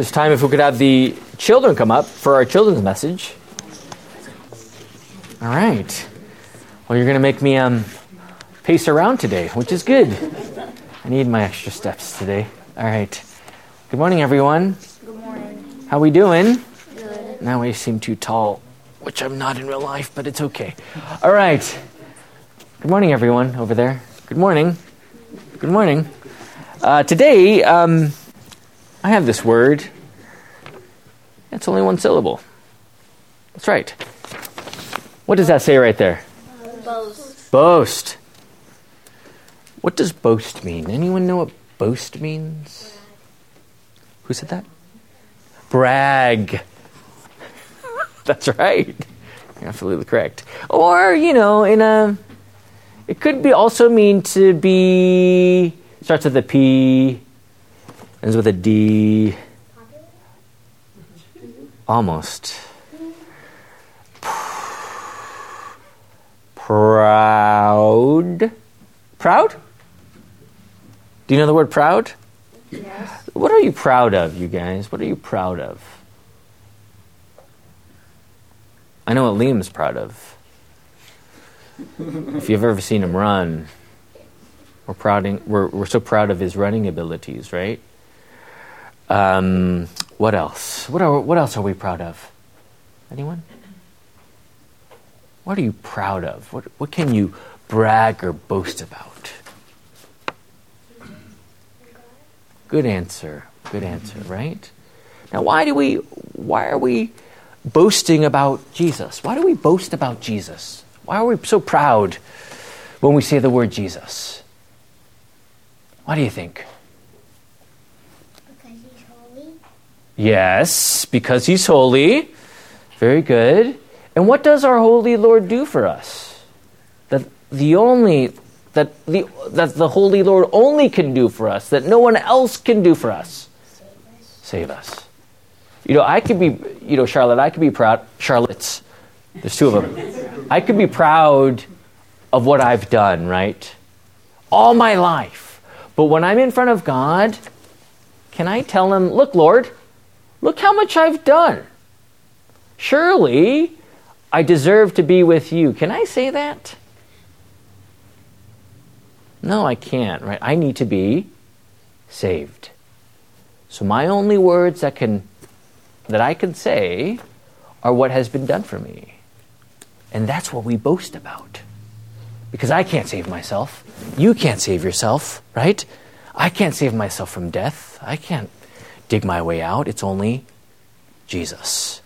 This time, if we could have the children come up for our children's message. All right. Well, you're going to make me um, pace around today, which is good. I need my extra steps today. All right. Good morning, everyone. Good morning. How we doing? Good. Now I seem too tall, which I'm not in real life, but it's okay. All right. Good morning, everyone over there. Good morning. Good morning. Uh, today, um, I have this word. It's only one syllable. That's right. What does that say right there? Boast. Boast. What does boast mean? Anyone know what boast means? Who said that? Brag. That's right. You're absolutely correct. Or, you know, in a it could be also mean to be starts with a P, ends with a D. Almost. Proud. Proud? Do you know the word proud? Yes. What are you proud of, you guys? What are you proud of? I know what Liam's proud of. if you've ever seen him run, we're proud. We're we're so proud of his running abilities, right? Um, what else? What are what else are we proud of? Anyone? What are you proud of? What what can you brag or boast about? Good answer. Good answer, right? Now why do we why are we boasting about Jesus? Why do we boast about Jesus? Why are we so proud when we say the word Jesus? Why do you think? Because he's holy. Yes, because he's holy. Very good. And what does our holy Lord do for us? That the only that the that the holy Lord only can do for us, that no one else can do for us. Save us. Save us. You know, I could be, you know, Charlotte, I could be proud. Charlotte's, there's two of them. I could be proud of what I've done, right? All my life. But when I'm in front of God, can I tell him, look, Lord, look how much I've done? Surely I deserve to be with you. Can I say that? No, I can't, right? I need to be saved. So my only words that can that I can say are what has been done for me. And that's what we boast about. Because I can't save myself. You can't save yourself, right? I can't save myself from death. I can't dig my way out. It's only Jesus.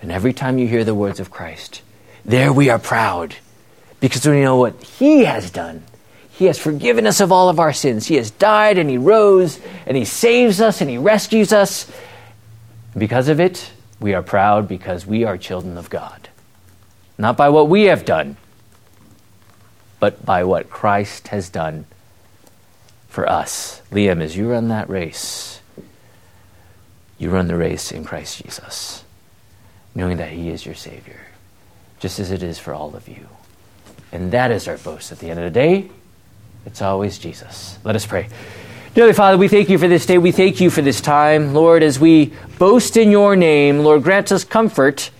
And every time you hear the words of Christ, there we are proud because we know what He has done. He has forgiven us of all of our sins. He has died and He rose and He saves us and He rescues us. Because of it, we are proud because we are children of God. Not by what we have done, but by what Christ has done for us. Liam, as you run that race, you run the race in Christ Jesus, knowing that He is your Savior, just as it is for all of you. And that is our boast at the end of the day. It's always Jesus. Let us pray. Dearly Father, we thank you for this day. We thank you for this time. Lord, as we boast in your name, Lord, grant us comfort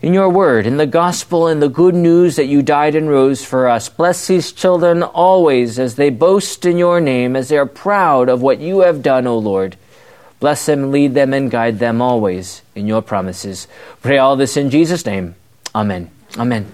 in your word, in the gospel, and the good news that you died and rose for us. Bless these children always as they boast in your name, as they are proud of what you have done, O Lord. Bless them, lead them, and guide them always in your promises. Pray all this in Jesus' name. Amen. Amen.